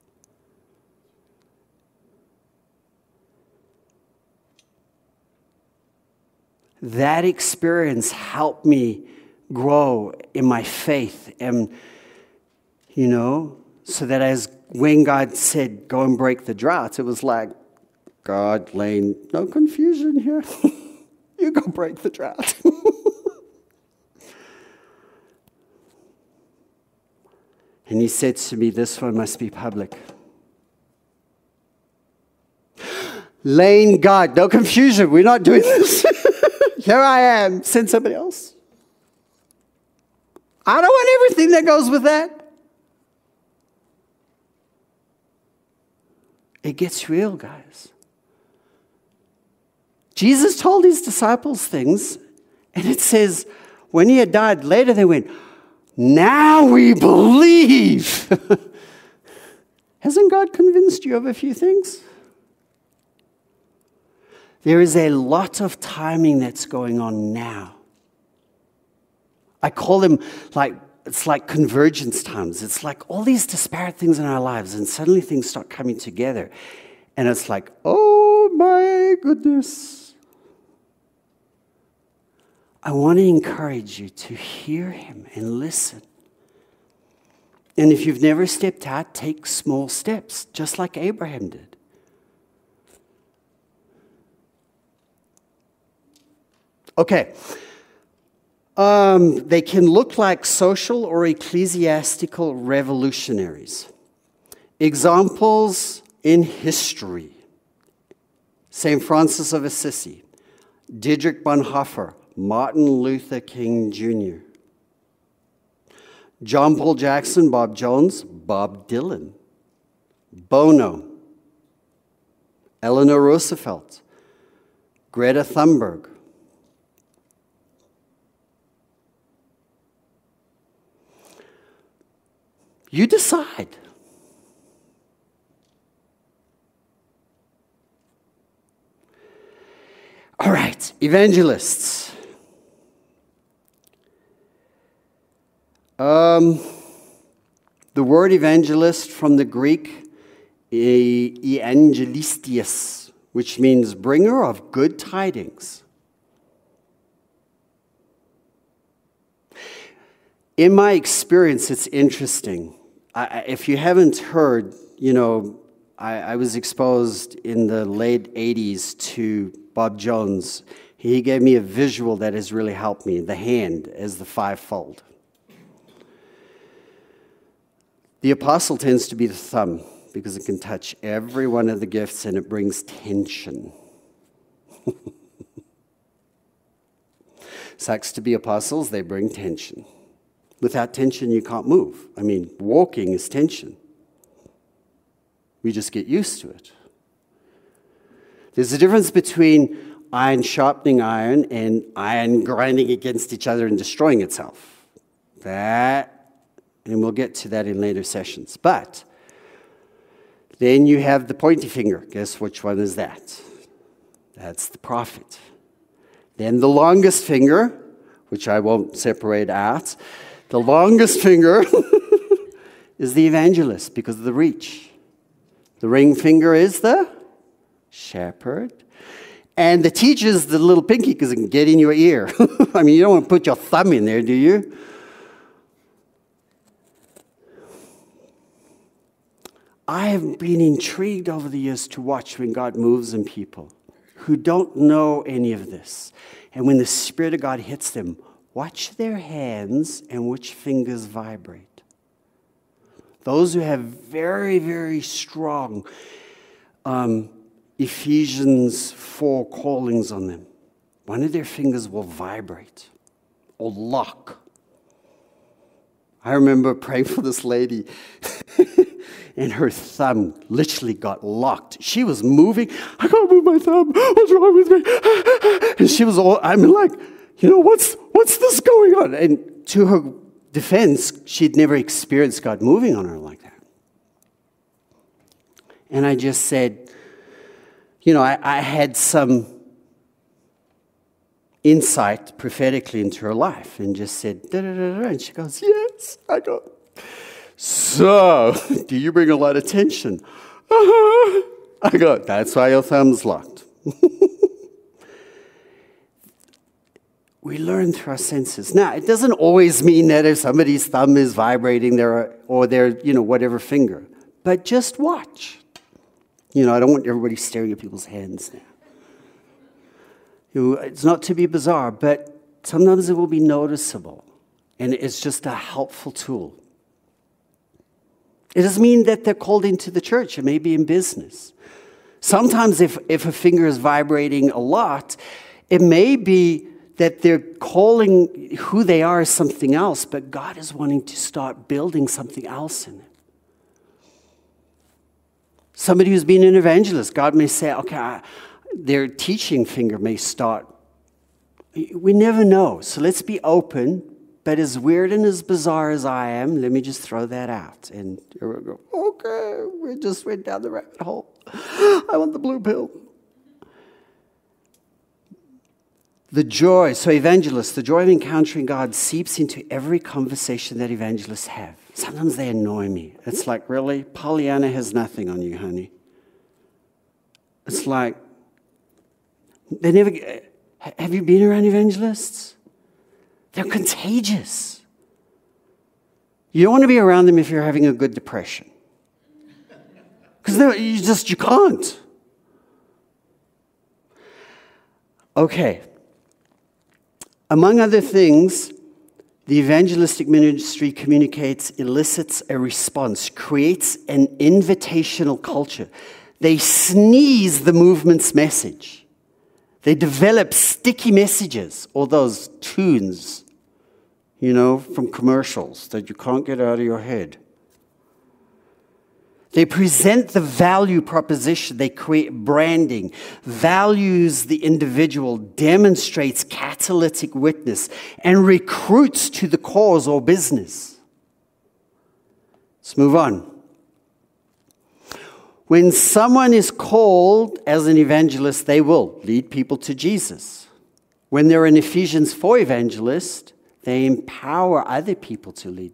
That experience helped me grow in my faith and, you know, so that as when God said, go and break the drought, it was like, God, Layne, no confusion here. you go break the drought. and he said to me, This one must be public. Layne, God, no confusion. We're not doing this. Here I am. Send somebody else. I don't want everything that goes with that. It gets real, guys. Jesus told his disciples things, and it says, when he had died, later they went, Now we believe. Hasn't God convinced you of a few things? There is a lot of timing that's going on now. I call them like, it's like convergence times. It's like all these disparate things in our lives, and suddenly things start coming together. And it's like, oh my goodness. I want to encourage you to hear him and listen. And if you've never stepped out, take small steps, just like Abraham did. Okay. Um, they can look like social or ecclesiastical revolutionaries. Examples in history St. Francis of Assisi, Dietrich Bonhoeffer, Martin Luther King Jr., John Paul Jackson, Bob Jones, Bob Dylan, Bono, Eleanor Roosevelt, Greta Thunberg, You decide. All right, evangelists. Um, the word evangelist from the Greek, evangelistios, which means bringer of good tidings. In my experience, it's interesting. I, if you haven't heard, you know, I, I was exposed in the late 80s to Bob Jones. He gave me a visual that has really helped me the hand as the fivefold. The apostle tends to be the thumb because it can touch every one of the gifts and it brings tension. Sucks to be apostles, they bring tension. Without tension, you can't move. I mean, walking is tension. We just get used to it. There's a difference between iron sharpening iron and iron grinding against each other and destroying itself. That, and we'll get to that in later sessions. But then you have the pointy finger. Guess which one is that? That's the prophet. Then the longest finger, which I won't separate out, the longest finger is the evangelist because of the reach. The ring finger is the shepherd. And the teacher is the little pinky because it can get in your ear. I mean, you don't want to put your thumb in there, do you? I have been intrigued over the years to watch when God moves in people who don't know any of this. And when the Spirit of God hits them, Watch their hands and which fingers vibrate. Those who have very, very strong um, Ephesians 4 callings on them, one of their fingers will vibrate or lock. I remember praying for this lady, and her thumb literally got locked. She was moving. I can't move my thumb. What's wrong with me? And she was all, I'm like, you know, what's, what's this going on? And to her defense, she'd never experienced God moving on her like that. And I just said, you know, I, I had some insight prophetically into her life and just said, da, da, da, da. and she goes, yes. I go, so, do you bring a lot of tension? Uh-huh. I go, that's why your thumb's locked. we learn through our senses. Now, it doesn't always mean that if somebody's thumb is vibrating there or their, you know, whatever finger, but just watch. You know, I don't want everybody staring at people's hands now. You know, it's not to be bizarre, but sometimes it will be noticeable, and it's just a helpful tool. It doesn't mean that they're called into the church, it may be in business. Sometimes, if, if a finger is vibrating a lot, it may be that they're calling who they are something else, but God is wanting to start building something else in it. Somebody who's been an evangelist, God may say, okay, their teaching finger may start. We never know. So let's be open. But as weird and as bizarre as I am, let me just throw that out. And we go, okay, we just went down the rabbit hole. I want the blue pill. The joy, so evangelists, the joy of encountering God seeps into every conversation that evangelists have. Sometimes they annoy me. It's like, really? Pollyanna has nothing on you, honey. It's like, they never. Have you been around evangelists? They're contagious. You don't want to be around them if you're having a good depression. Because you just you can't. Okay. Among other things, the evangelistic ministry communicates, elicits a response, creates an invitational culture. They sneeze the movement's message. They develop sticky messages or those tunes, you know, from commercials that you can't get out of your head. They present the value proposition, they create branding, values the individual, demonstrates catalytic witness, and recruits to the cause or business. Let's move on. When someone is called as an evangelist, they will lead people to Jesus. When they're an Ephesians 4 evangelist, they empower other people to lead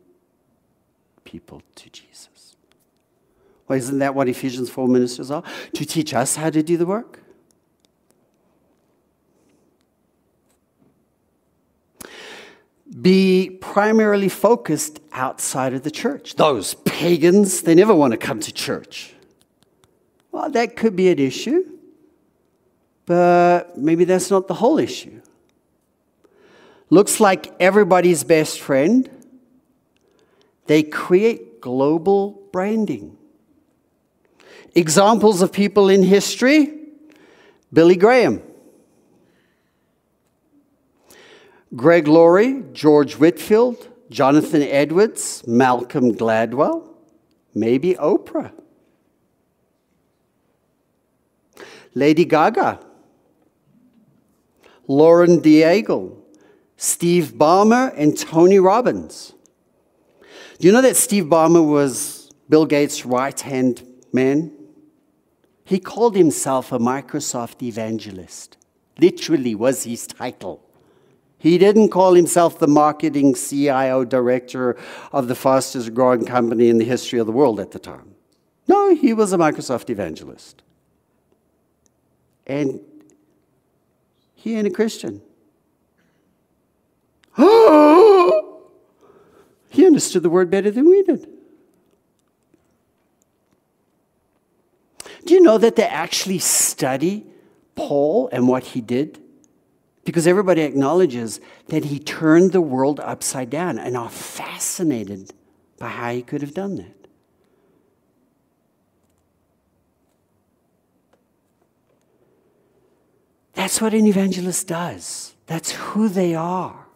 people to Jesus. Well, isn't that what Ephesians 4 ministers are? To teach us how to do the work? Be primarily focused outside of the church. Those pagans, they never want to come to church. Well, that could be an issue, but maybe that's not the whole issue. Looks like everybody's best friend. They create global branding. Examples of people in history Billy Graham, Greg Laurie, George Whitefield, Jonathan Edwards, Malcolm Gladwell, maybe Oprah, Lady Gaga, Lauren Daigle, Steve Ballmer, and Tony Robbins. Do you know that Steve Ballmer was Bill Gates' right hand man? He called himself a Microsoft evangelist. Literally was his title. He didn't call himself the marketing CIO director of the fastest growing company in the history of the world at the time. No, he was a Microsoft evangelist. And he ain't a Christian. he understood the word better than we did. Do you know that they actually study Paul and what he did? Because everybody acknowledges that he turned the world upside down and are fascinated by how he could have done that. That's what an evangelist does. That's who they are.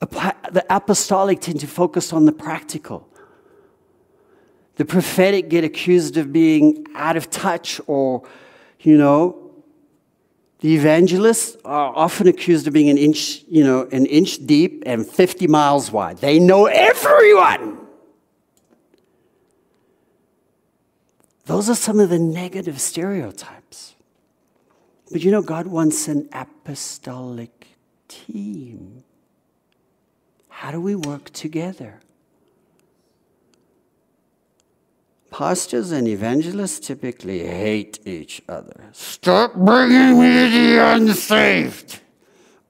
The apostolic tend to focus on the practical. The prophetic get accused of being out of touch or, you know, the evangelists are often accused of being an inch, you know, an inch deep and 50 miles wide. They know everyone. Those are some of the negative stereotypes. But you know, God wants an apostolic team. How do we work together? Pastors and evangelists typically hate each other. Stop bringing me the unsaved.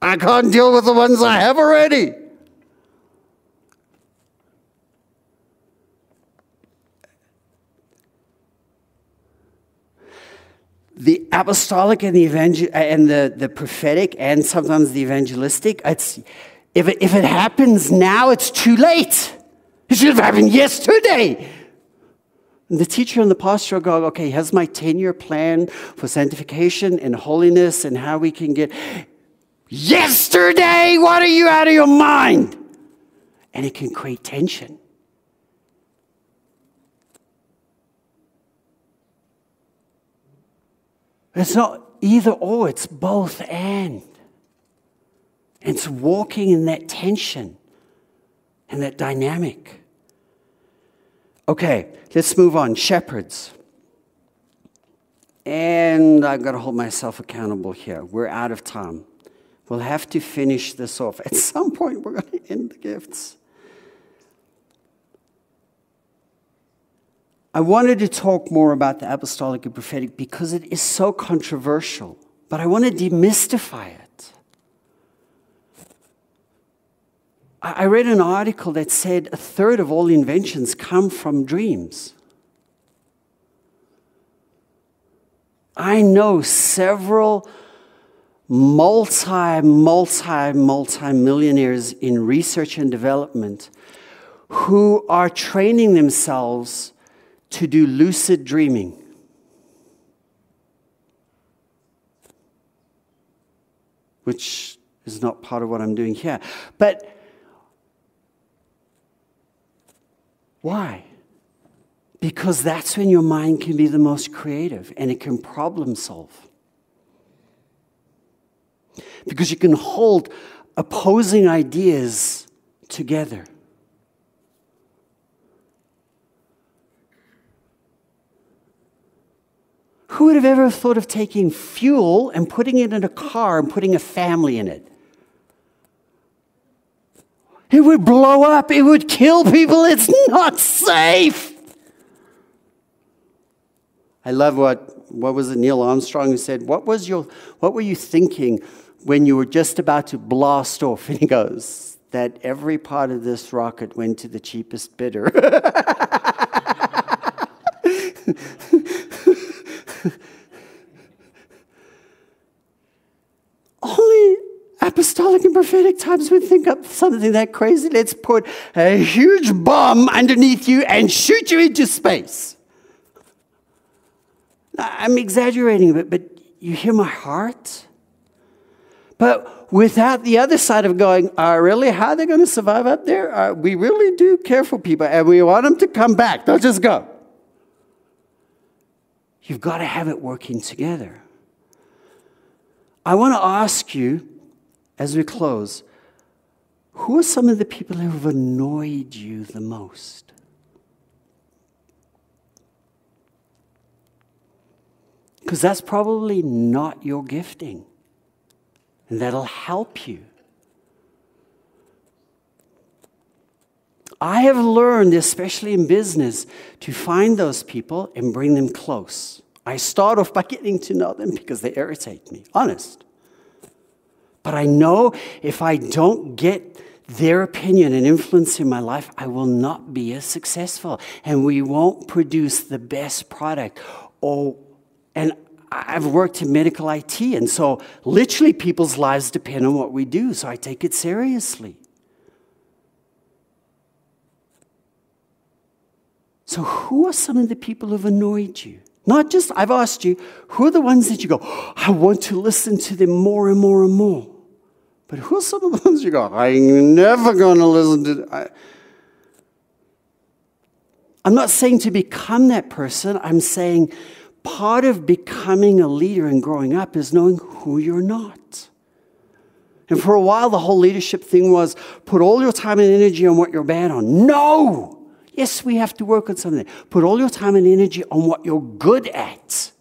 I can't deal with the ones I have already. the apostolic and the evangel- uh, and the, the prophetic and sometimes the evangelistic it's if it, if it happens now it's too late it should have happened yesterday and the teacher and the pastor go okay here's my 10-year plan for sanctification and holiness and how we can get yesterday what are you out of your mind and it can create tension It's not either or, it's both and. It's walking in that tension and that dynamic. Okay, let's move on. Shepherds. And I've got to hold myself accountable here. We're out of time. We'll have to finish this off. At some point, we're going to end the gifts. I wanted to talk more about the apostolic and prophetic because it is so controversial, but I want to demystify it. I read an article that said a third of all inventions come from dreams. I know several multi, multi, multi millionaires in research and development who are training themselves to do lucid dreaming. Which is not part of what I'm doing here. But why? Because that's when your mind can be the most creative and it can problem solve. Because you can hold opposing ideas together. Who would have ever thought of taking fuel and putting it in a car and putting a family in it? It would blow up, it would kill people, it's not safe. I love what, what was it, Neil Armstrong who said, what, was your, what were you thinking when you were just about to blast off? And he goes, That every part of this rocket went to the cheapest bidder. Only apostolic and prophetic times would think up something that crazy. Let's put a huge bomb underneath you and shoot you into space. I'm exaggerating a bit, but you hear my heart? But without the other side of going, uh, really, how are they going to survive up there? Uh, we really do care for people and we want them to come back. Don't just go. You've got to have it working together. I want to ask you as we close who are some of the people who have annoyed you the most? Because that's probably not your gifting, and that'll help you. I have learned, especially in business, to find those people and bring them close. I start off by getting to know them because they irritate me, honest. But I know if I don't get their opinion and influence in my life, I will not be as successful and we won't produce the best product. Or, and I've worked in medical IT, and so literally people's lives depend on what we do, so I take it seriously. So, who are some of the people who've annoyed you? Not just, I've asked you, who are the ones that you go, oh, I want to listen to them more and more and more? But who are some of the ones you go, I'm never going to listen to? I, I'm not saying to become that person. I'm saying part of becoming a leader and growing up is knowing who you're not. And for a while, the whole leadership thing was put all your time and energy on what you're bad on. No! Yes, we have to work on something. Put all your time and energy on what you're good at.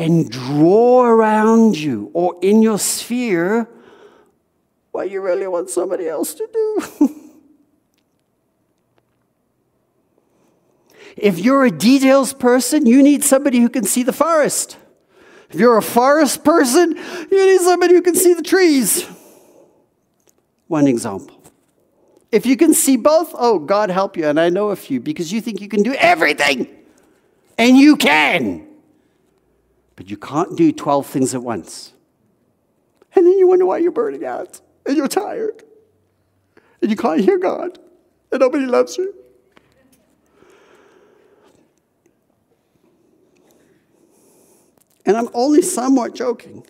And draw around you or in your sphere what you really want somebody else to do. If you're a details person, you need somebody who can see the forest. If you're a forest person, you need somebody who can see the trees. One example. If you can see both, oh, God help you. And I know a few because you think you can do everything. And you can. But you can't do 12 things at once. And then you wonder why you're burning out and you're tired and you can't hear God and nobody loves you. And I'm only somewhat joking.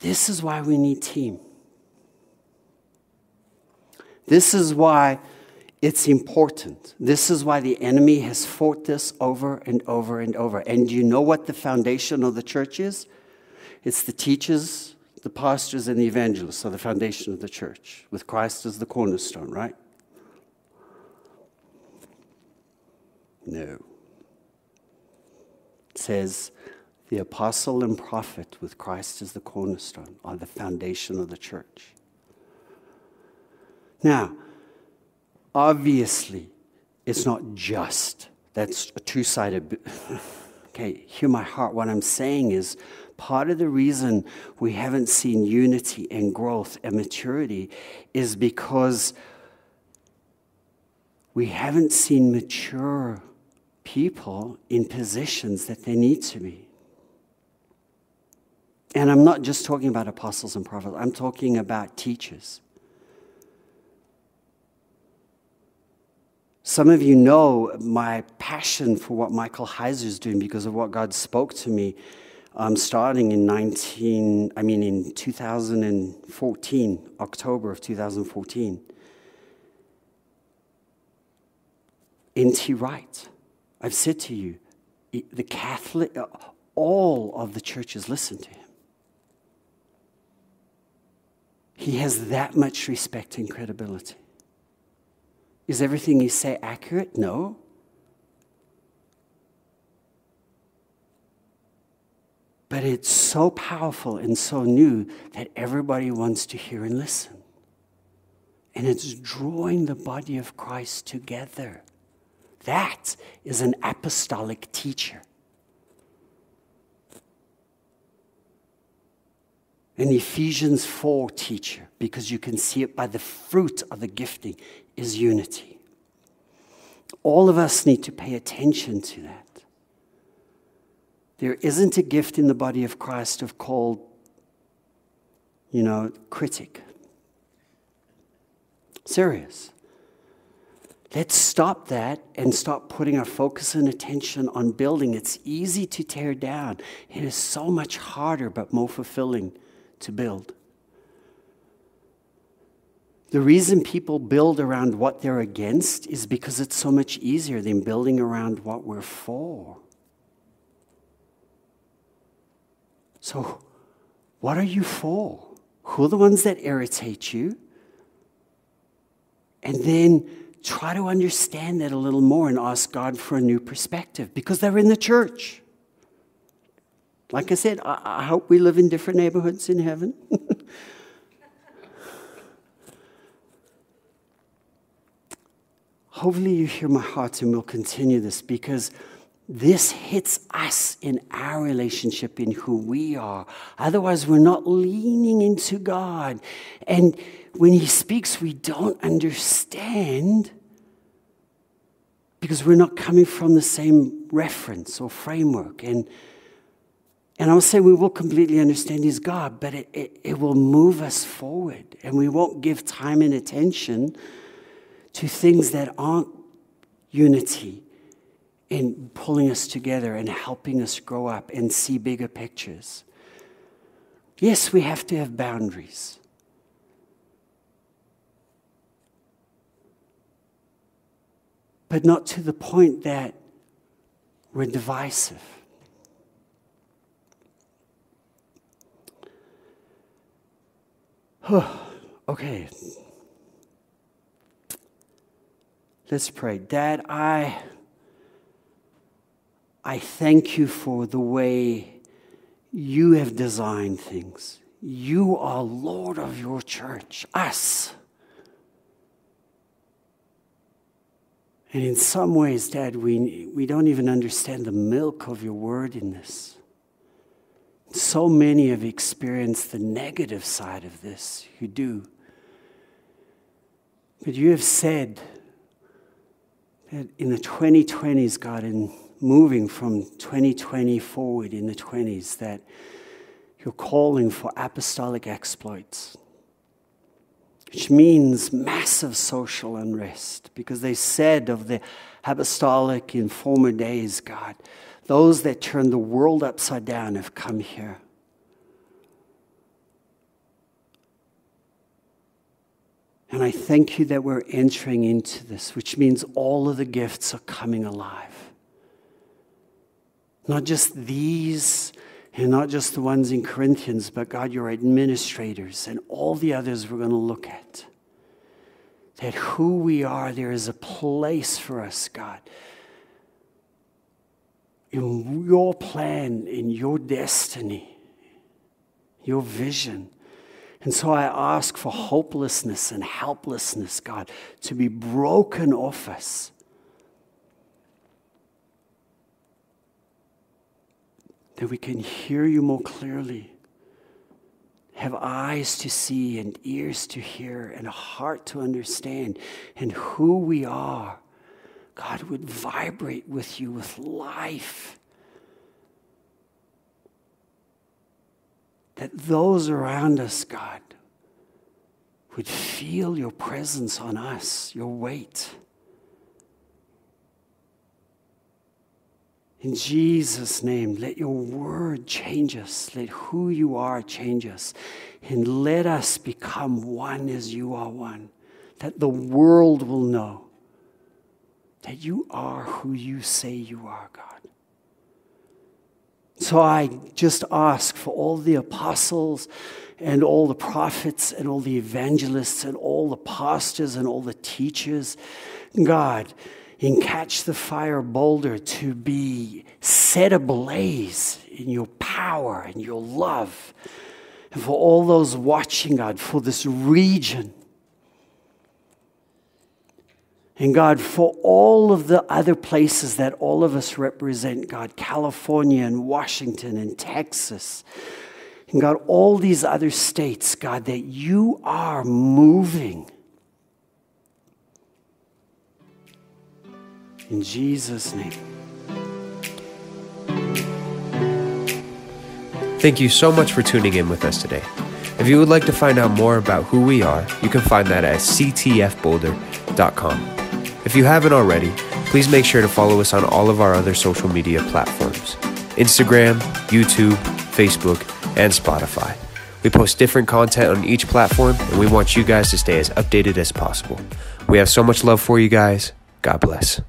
This is why we need team. This is why it's important. This is why the enemy has fought this over and over and over. And you know what the foundation of the church is? It's the teachers, the pastors, and the evangelists are the foundation of the church, with Christ as the cornerstone, right? No. It says, the apostle and prophet, with Christ as the cornerstone, are the foundation of the church. Now, obviously, it's not just. That's a two sided. okay, hear my heart. What I'm saying is part of the reason we haven't seen unity and growth and maturity is because we haven't seen mature people in positions that they need to be. And I'm not just talking about apostles and prophets, I'm talking about teachers. Some of you know my passion for what Michael Heiser is doing because of what God spoke to me um, starting in 19, I mean in 2014, October of 2014. N.T. Wright, I've said to you, the Catholic, uh, all of the churches listen to him. He has that much respect and credibility. Is everything you say accurate? No. But it's so powerful and so new that everybody wants to hear and listen. And it's drawing the body of Christ together. That is an apostolic teacher. An Ephesians 4 teacher, because you can see it by the fruit of the gifting is unity. All of us need to pay attention to that. There isn't a gift in the body of Christ of called, you know, critic. Serious. Let's stop that and stop putting our focus and attention on building. It's easy to tear down. It is so much harder but more fulfilling to build. The reason people build around what they're against is because it's so much easier than building around what we're for. So, what are you for? Who are the ones that irritate you? And then try to understand that a little more and ask God for a new perspective because they're in the church. Like I said, I, I hope we live in different neighborhoods in heaven. Hopefully, you hear my heart and we'll continue this because this hits us in our relationship, in who we are. Otherwise, we're not leaning into God. And when He speaks, we don't understand because we're not coming from the same reference or framework. And, and I'll say we will completely understand He's God, but it, it, it will move us forward. And we won't give time and attention to things that aren't unity in pulling us together and helping us grow up and see bigger pictures. Yes, we have to have boundaries. But not to the point that we're divisive. okay. Let's pray. Dad, I, I thank you for the way you have designed things. You are Lord of your church, us. And in some ways, Dad, we, we don't even understand the milk of your word in this. So many have experienced the negative side of this. You do. But you have said in the 2020s, God, in moving from 2020 forward in the 20s, that you're calling for apostolic exploits, which means massive social unrest, because they said of the apostolic in former days, God, those that turned the world upside down have come here. And I thank you that we're entering into this, which means all of the gifts are coming alive. Not just these, and not just the ones in Corinthians, but God, your administrators and all the others we're going to look at. That who we are, there is a place for us, God. In your plan, in your destiny, your vision and so I ask for hopelessness and helplessness, God, to be broken off us. That we can hear you more clearly, have eyes to see and ears to hear and a heart to understand, and who we are, God, would vibrate with you with life that those around us, God, would feel your presence on us, your weight. In Jesus' name, let your word change us. Let who you are change us. And let us become one as you are one. That the world will know that you are who you say you are, God. So I just ask for all the apostles and all the prophets and all the evangelists and all the pastors and all the teachers, God, in Catch the Fire Boulder to be set ablaze in your power and your love. And for all those watching, God, for this region and God, for all of the other places that all of us represent, God, California and Washington and Texas, and God, all these other states, God, that you are moving. In Jesus' name. Thank you so much for tuning in with us today. If you would like to find out more about who we are, you can find that at ctfboulder.com. If you haven't already, please make sure to follow us on all of our other social media platforms Instagram, YouTube, Facebook, and Spotify. We post different content on each platform, and we want you guys to stay as updated as possible. We have so much love for you guys. God bless.